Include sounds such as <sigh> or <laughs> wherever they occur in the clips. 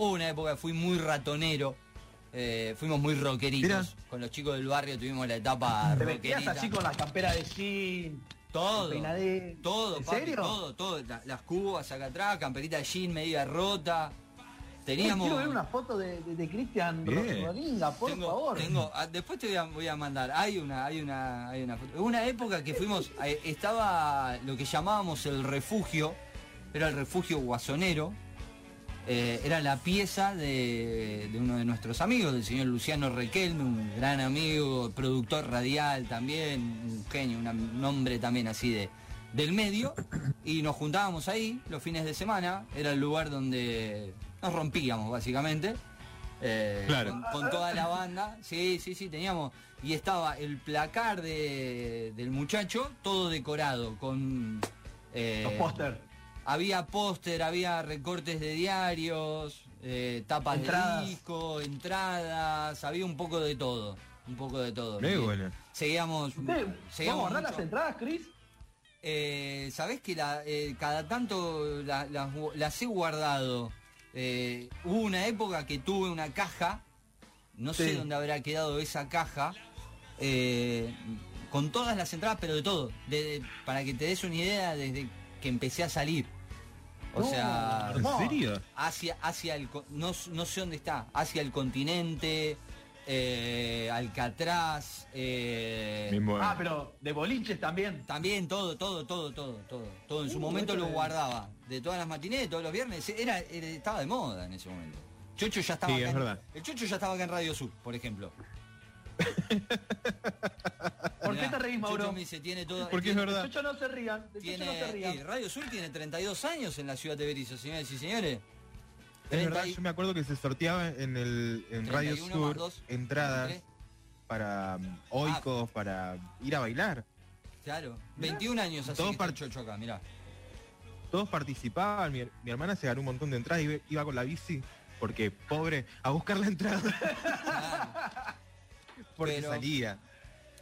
Hubo una época que fui muy ratonero. eh, fuimos muy rockeritos. Mirá. Con los chicos del barrio tuvimos la etapa Te rockerita. así con la campera de jean. Todo. Todo, ¿En papi, serio? todo, todo. La- las cubas acá atrás, camperita de jean media rota. Teníamos. Quiero ver una foto de, de, de Cristian por tengo, favor. tengo- ah, después te voy a, voy a mandar. Hay una, hay una, hay una foto. Una época que fuimos, eh, estaba lo que llamábamos el refugio, era el refugio guasonero. Eh, era la pieza de, de uno de nuestros amigos, del señor Luciano Requelme, un gran amigo, productor radial también, un genio, una- un hombre también así de del medio, y nos juntábamos ahí los fines de semana, era el lugar donde nos rompíamos básicamente. eh, Claro. con, con toda la banda, sí, sí, sí, teníamos, y estaba el placar de- del muchacho, todo decorado, con... eh, Los póster. Había póster, había recortes de diarios, eh, tapas Entradas. de disco, entradas, había un poco de todo. Un poco de todo. Muy bueno. Seguíamos. ¿Usted, ¿Vamos a guardar las entradas, Chris? Eh, ¿Sabés que la, eh, cada tanto la- las he guardado? Eh, hubo una época que tuve una caja, no sé dónde habrá quedado esa caja, eh, con todas las entradas, pero de todo. de- de- para que te des una idea desde que empecé a salir. O No, sea, ¿En serio? hacia, hacia el, no, no sé dónde está, hacia el continente, eh, Alcatraz, eh. Ah, pero de boliches también. también todo, todo, todo, todo, todo, todo. En su Uh, momento lo guardaba. De todas las matinés, de todos los viernes, era, era- estaba de moda en ese momento. Chocho ya estaba Sí, acá es en- verdad. el Chocho ya estaba acá en Radio Sur, por ejemplo. <laughs> ¿Por qué te reís, Mauro? Chocho me dice, tiene todo. Porque es verdad. Chucho, no se rían. Tiene, no se rían. Radio Sur tiene 32 años en la ciudad de Berizo, señores y señores. Es verdad, 30 y- yo me acuerdo que se sorteaba en el en 31 Radio Sur entradas 33. para um, oicos, para ir a bailar. Claro, 21 años así Todo que está el par- Chocho acá, mirá. Todos participaban, mi, mi hermana se ganó un montón de entradas y iba- iba con la bici, porque pobre, a buscar la entrada, Claro. <laughs> porque Pero- salía.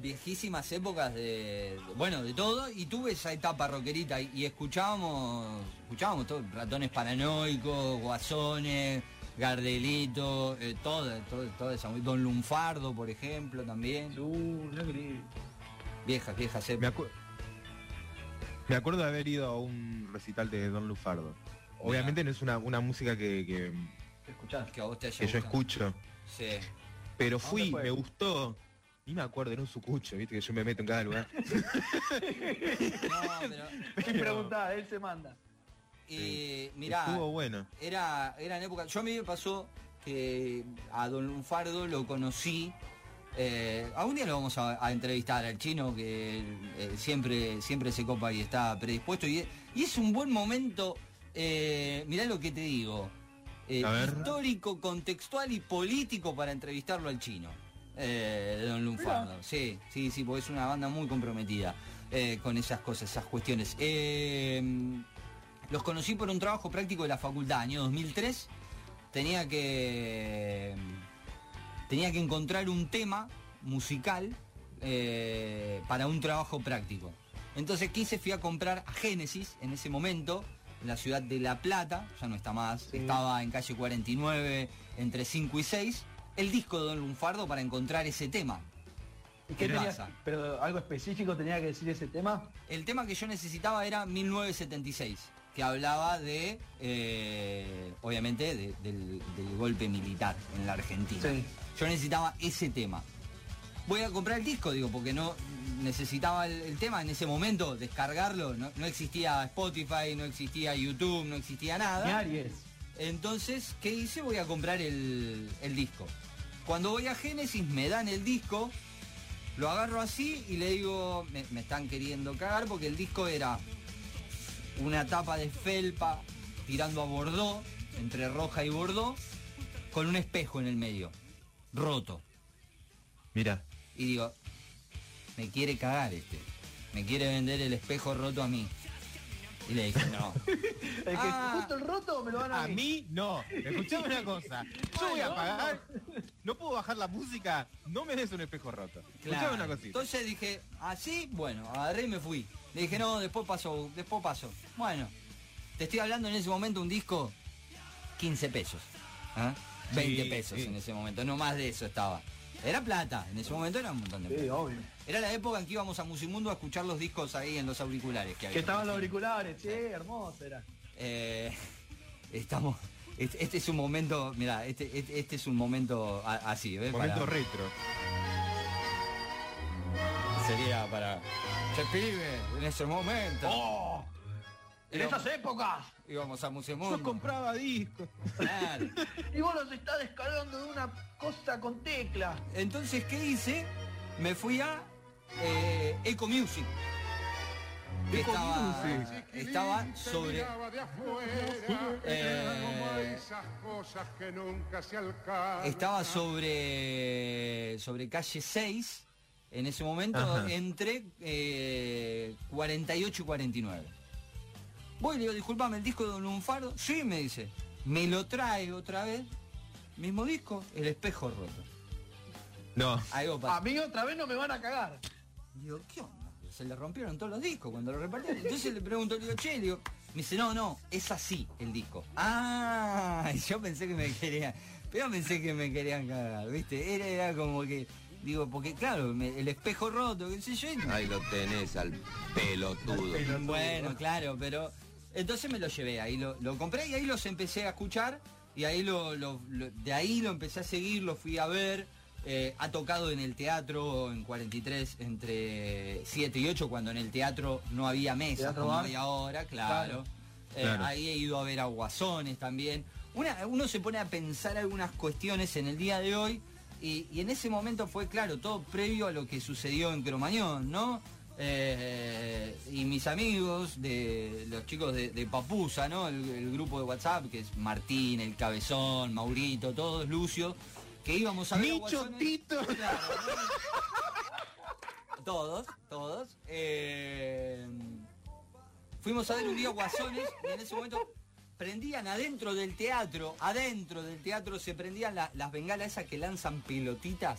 Viejísimas épocas de, de- bueno de todo y tuve esa etapa rockerita y, y escuchábamos escuchábamos todo ratones paranoicos guasones Gardelito eh, todo, todo toda esa Don Lunfardo por ejemplo también. Uh, no viejas viejas Me, épocas. acu- me acuerdo de haber ido a un recital de Don Lufardo. Obviamente no es una, una música que, que- que a vos te haya que yo escucho, sí. Pero fui, me gustó. Ni me acuerdo, era un sucucho, viste que yo me meto en cada lugar. <laughs> no, pero <laughs> Sin preguntar, él se manda. eh, mirá Estuvo bueno. era, eran épocas. Yo a mí me pasó que a Don Lunfardo lo conocí. eh, algún día lo vamos a, a entrevistar al chino que eh, siempre, siempre se copa y está predispuesto. Y, y es un buen momento. Eh, mirá lo que te digo. eh, histórico, contextual y político para entrevistarlo al chino. Eh, de Don Lunfardo. Sí, sí, sí, porque es una banda muy comprometida eh, con esas cosas, esas cuestiones. Eh, los conocí por un trabajo práctico de la facultad, año 2003. Tenía que tenía que encontrar un tema musical eh, para un trabajo práctico. Entonces quise, fui a comprar a Génesis en ese momento, en la ciudad de La Plata, ya no está más, estaba en calle 49, entre 5 y 6, el disco de Don Lunfardo para encontrar ese tema. ¿Y qué ¿Qué tenías? pasa? ¿Pero algo específico tenía que decir ese tema? El tema que yo necesitaba era 1976, que hablaba de, eh, obviamente, de- del, del golpe militar en la Argentina. Sí. Yo necesitaba ese tema. Voy a comprar el disco, digo, porque no necesitaba el, el tema en ese momento, descargarlo. No, no existía Spotify, no existía YouTube, no existía Ni nada. Aries. Entonces, ¿qué hice? Voy a comprar el, el disco. Cuando voy a Génesis me dan el disco, lo agarro así y le digo, me, me están queriendo cagar porque el disco era una tapa de felpa tirando a Bordeaux, entre roja y Bordeaux, con un espejo en el medio, roto. Mira, Y digo, me quiere cagar este, me quiere vender el espejo roto a mí. Y le dije, no. <laughs> El que Ah. justo el roto me lo van a, a mí no. Escuchame una cosa. Yo voy a pagar. No puedo bajar la música. No me des un espejo roto. Claro. una cosita. Entonces dije, así, bueno, agarré y me fui. Le dije, no, después pasó, después pasó. Bueno, te estoy hablando en ese momento un disco, 15 pesos. ¿Ah? 20 Sí, pesos sí. en ese momento, no más de eso estaba. Era plata, en ese momento era un montón de Sí, plata. obvio. Era la época en que íbamos a Musimundo a escuchar los discos ahí en los auriculares que había. Que estaban los auriculares, sí, hermoso era. Eh, <laughs> estamos. Este, este es un momento, mira, este, este, este es un momento así, ¿ves? Momento Para- retro. sería para. Che pibe, en ese momento. ¡Oh! En esas épocas. Íbamos a Yo Musimundo. compraba discos. Claro. <laughs> Y vos los estás descargando de una cosa con tecla. Entonces, ¿qué hice? Me fui a eh, Eco Music. Que estaba, estaba sobre. Eh, estaba sobre sobre calle 6 en ese momento Ajá. entre eh, 48 y 49 voy y le digo disculpame el disco de Don Lunfardo sí me dice me lo trae otra vez mismo disco el espejo roto No. algo A mí otra vez no me van a cagar. digo qué onda se le rompieron todos los discos cuando lo repartieron entonces le pregunto le digo che le digo me dice no no es así el disco ah <laughs> yo pensé que me querían pero pensé que me querían cagar viste era, era como que digo porque claro me- el espejo roto qué sé yo Ahí lo tenés al pelotudo. bueno, claro, pero entonces me lo llevé, ahí lo, lo compré y ahí los empecé a escuchar y ahí lo, lo- lo- de ahí lo empecé a seguir, lo fui a ver. Eh, ha tocado en el teatro en 43 entre 7 y 8 cuando en el teatro no había mesas ¿Teatro como bar? hay ahora, claro. Claro. Eh, Claro. ahí he ido a ver a Guasones también. Una- uno se pone a pensar algunas cuestiones en el día de hoy y, y en ese momento fue claro, todo previo a lo que sucedió en Cromañón, ¿no? Eh, y mis amigos, de los chicos de, de Papusa, ¿no? El, el grupo de WhatsApp, que es Martín, el Cabezón, Maurito, todos, Lucio, que íbamos a ver a Micho, Guasones. Tito. Claro, ¿no? todos, todos. eh, fuimos a ver un día Guasones y en ese momento prendían adentro del teatro, adentro del teatro se prendían la- las bengalas esas que lanzan pelotitas.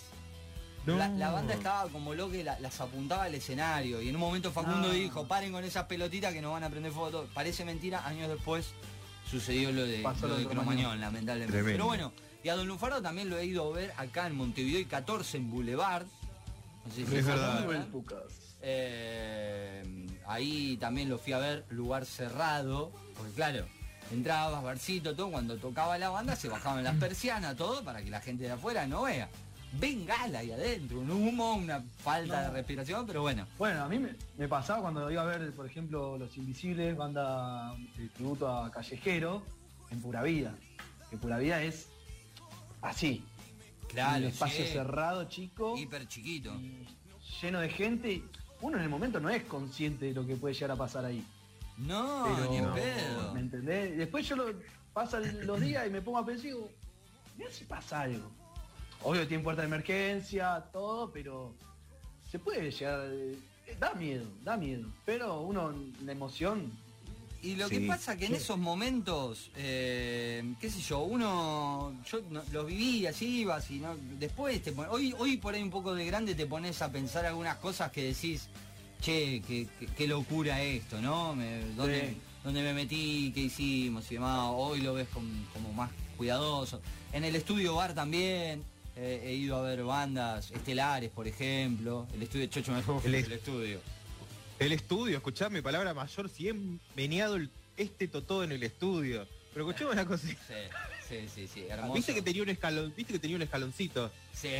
No. La, la banda estaba como loca y la- las apuntaba al escenario. Y en un momento Facundo No. dijo, paren con esas pelotitas que nos van a prender fuego. todo". Parece mentira, años después sucedió lo de, lo lo de Cromañón, Cromañón. lamentablemente. Tremendo. Pero bueno, y a Don Lunfardo también lo he ido a ver acá en Montevideo y 14 en Boulevard. No sé si Es verdad. Eh, ahí también lo fui a ver, lugar cerrado, porque claro, entrabas, barcito, todo, cuando tocaba la banda se bajaban las persianas, todo, para que la gente de afuera no vea. Bengala ahí adentro, un humo, una falta de respiración, pero bueno. Bueno, a mí me, me pasaba cuando iba a ver, por ejemplo, Los Invisibles, banda de tributo a Callejero, en Pura Vida. Que Pura Vida es así. Claro, un espacio sí, cerrado, chico, hiper chiquito. lleno de gente. Uno en el momento no es consciente de lo que puede llegar a pasar ahí. No, Pero, ni en pedo. ¿Me entendés? Después yo lo pasan los días y me pongo a pensar y digo, mira si pasa algo. Obvio tiene puerta de emergencia, todo, pero se puede llegar. eh, Da miedo, da miedo. Pero uno, la emoción, Y lo Sí. que pasa que en esos momentos, eh, qué sé yo, uno, yo no- los viví así, ibas y no, después te hoy, hoy por ahí un poco de grande te pones a pensar algunas cosas que decís, che, qué, qué- qué locura esto, ¿no? Me- ¿dónde, Sí. dónde me metí? ¿Qué hicimos? Y demás. Hoy lo ves con- como más cuidadoso. En el estudio bar también. eh, he ido a ver bandas estelares, por ejemplo. El estudio de Chocho me El el, est- estudio. El estudio, escuchame, palabra mayor, si he meneado el- este totó en el estudio. Pero escuchame una cosa. Sí, sí, sí, sí, hermoso. ¿Viste que tenía un escalón, viste que tenía un escaloncito? Sí,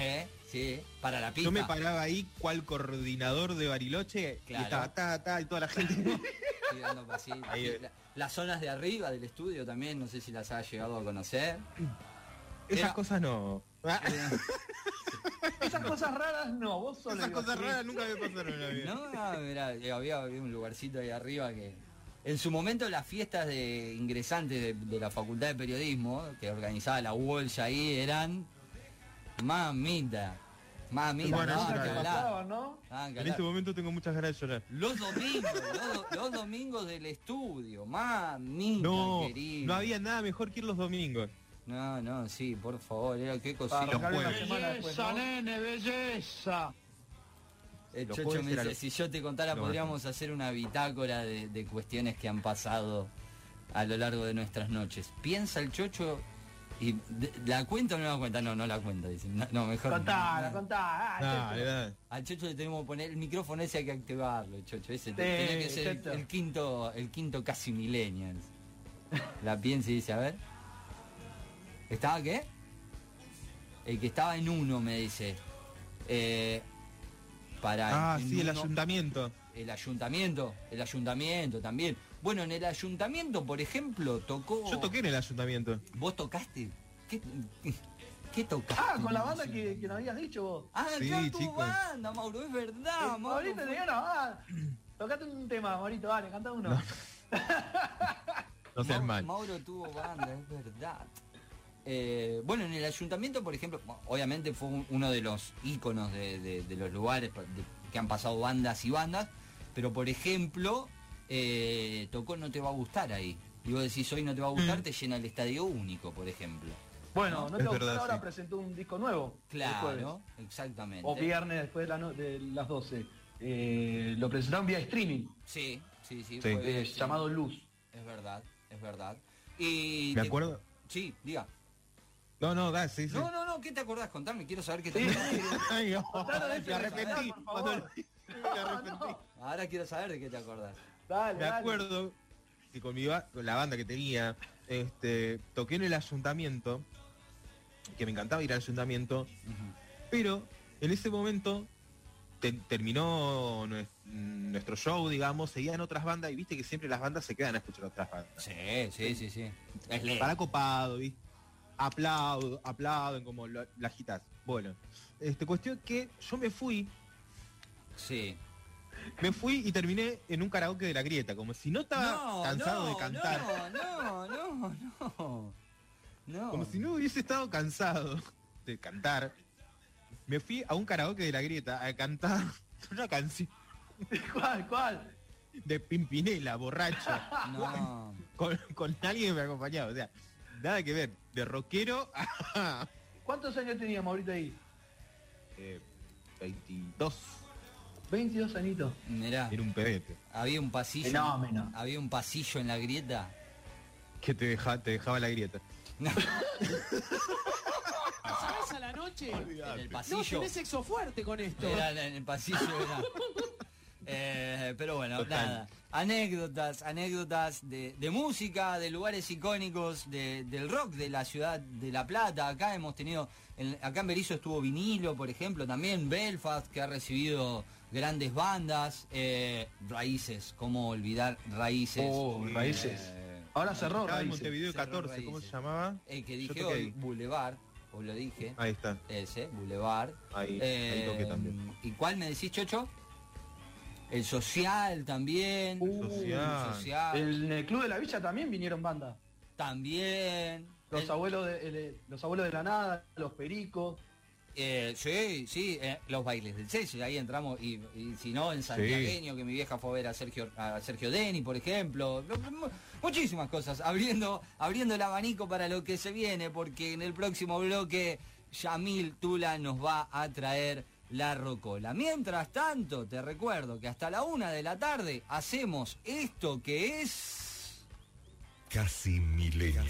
sí, para la pista. Yo me paraba ahí cual coordinador de Bariloche Claro. y estaba ta, ta, y toda la gente. <laughs> Sí, dando pasitos. Ahí, Sí, eh. la- las zonas de arriba del estudio también, no sé si las has llegado a conocer. Esas Era- cosas no. Ah, <laughs> esas cosas raras no, vos solo. Esas cosas así. raras nunca me pasaron en la vida. No, no, mirá, eh, había, había un lugarcito ahí arriba que... En su momento las fiestas de ingresantes de, de la Facultad de Periodismo, que organizaba la Walsh ahí, eran... Mamita. Mamita, Bueno, no, eso que pasaban, ¿no? Ah, En este momento tengo muchas ganas de llorar. Los domingos, los, los domingos del estudio, mamita No, querida. no había nada mejor que ir los domingos. No, no, sí, por favor, era qué cosita. ¿no? nene, belleza. El Chocho me dice, si yo te contara podríamos hacer una bitácora de, de cuestiones que han pasado a lo largo de nuestras noches. Piensa el Chocho Y de- ¿La cuenta o no la cuenta? No, no la cuenta, dicen. No, no, mejor. Contala, no. contala. Ah, dale. Al Chocho le tenemos que poner el micrófono ese hay que activarlo, Chocho. Ese Sí, tiene que ser el, el quinto, el quinto casi millennials. La piensa y dice, a ver. ¿Estaba qué? El que estaba en uno, me dice. Eh, para Ah, en sí, el ayuntamiento. el ayuntamiento, el ayuntamiento también. Bueno, en el ayuntamiento, por ejemplo, tocó. Yo toqué en el ayuntamiento. ¿Vos tocaste? ¿Qué, <laughs> qué tocaste? Ah, con la banda que, que nos habías dicho vos. Ah, Sí, claro, tu chicos. banda, Mauro, es verdad, Eh, Mauro. Fue- tenía una banda. Tocate un tema, Maurito, dale, canta uno. No <laughs> seas Mau- mal. Mauro tuvo banda, es verdad. Eh, bueno, en el ayuntamiento, por ejemplo, obviamente fue un- uno de los íconos de, de- de los lugares de- que han pasado bandas y bandas, pero por ejemplo, eh, tocó No Te Va a Gustar ahí. Y vos decís, hoy no te va a gustar, Mm. te llena el estadio único, por ejemplo. Bueno, no te va a gustar, ahora sí. presentó un disco nuevo. Claro, exactamente. O viernes después de, la no- de las 12. Eh, lo presentaron vía streaming, Sí, sí, sí. Sí. fue- eh, sí. llamado Luz. Es verdad, es verdad. Y Me te- acuerdo. Sí, diga. No, no, da, sí, sí. No, no, no, ¿qué te acordás? Contame, quiero saber qué te. <laughs> Ay, no, ese arrepentí. por favor. <laughs> me arrepentí. Ahora quiero saber de qué te acordás. Dale, Me dale. acuerdo que con, mi ba- con la banda que tenía, este, toqué en el ayuntamiento, que me encantaba ir al ayuntamiento, pero en ese momento te- terminó nues- nuestro show, digamos, seguían otras bandas y viste que siempre las bandas se quedan a escuchar otras bandas. Sí, sí, sí, sí. Es. Para copado, ¿viste? Aplaudo, aplauden como la agitas. Bueno, este, cuestión que yo me fui, Sí. me fui y terminé en un karaoke de la grieta, como si no estaba cansado de cantar. No, no, no, no. No. Como si no hubiese estado cansado de cantar. Me fui a un karaoke de la grieta a cantar <laughs> una canción ¿Cuál, cuál? de Pimpinela, borracha, No. con, con alguien que me acompañaba. O sea, nada que ver. De rockero a ¿Cuántos años tenía Maurito ahí? eh, 22. 22 añitos. Mirá, Era un pedete. había un pasillo. Fenómeno. Había un pasillo en la grieta. Que te, deja, te dejaba la grieta. ¿Sabes <laughs> a la noche? En el No, pasillo. tenés sexo fuerte con esto. Era en el pasillo era. <laughs> Eh, pero bueno, Total. nada. Anécdotas, anécdotas de, de música, de lugares icónicos, de- del rock de la ciudad de La Plata. Acá hemos tenido, en- acá en Berizo estuvo Vinilo, por ejemplo, también Belfast, que ha recibido grandes bandas. eh, raíces, cómo olvidar Raíces. Oh, Raíces. Eh, Ahora cerró, Raíces. Montevideo Cerró 14, ¿cómo se llamaba? el que dije hoy. Boulevard, os lo dije. Ahí está. Ese, Boulevard. Ahí, Eh, ahí toqué también. ¿Y cuál me decís, Chocho? El social también. Uh, Social. social el- en el Club de la Villa también vinieron bandas. también. Los El- abuelos de, el- los abuelos de la nada, los pericos. eh, sí, sí, eh, los bailes del sello, ahí entramos, y, y si no, en Santiagueño, que mi vieja fue a ver a Sergio, a Sergio Deni, por ejemplo. Mu- Muchísimas cosas, abriendo, abriendo el abanico para lo que se viene, porque en el próximo bloque Yamil Tula nos va a traer la rocola. Mientras tanto, te recuerdo que hasta la una de la tarde hacemos esto que es... Casi milenio.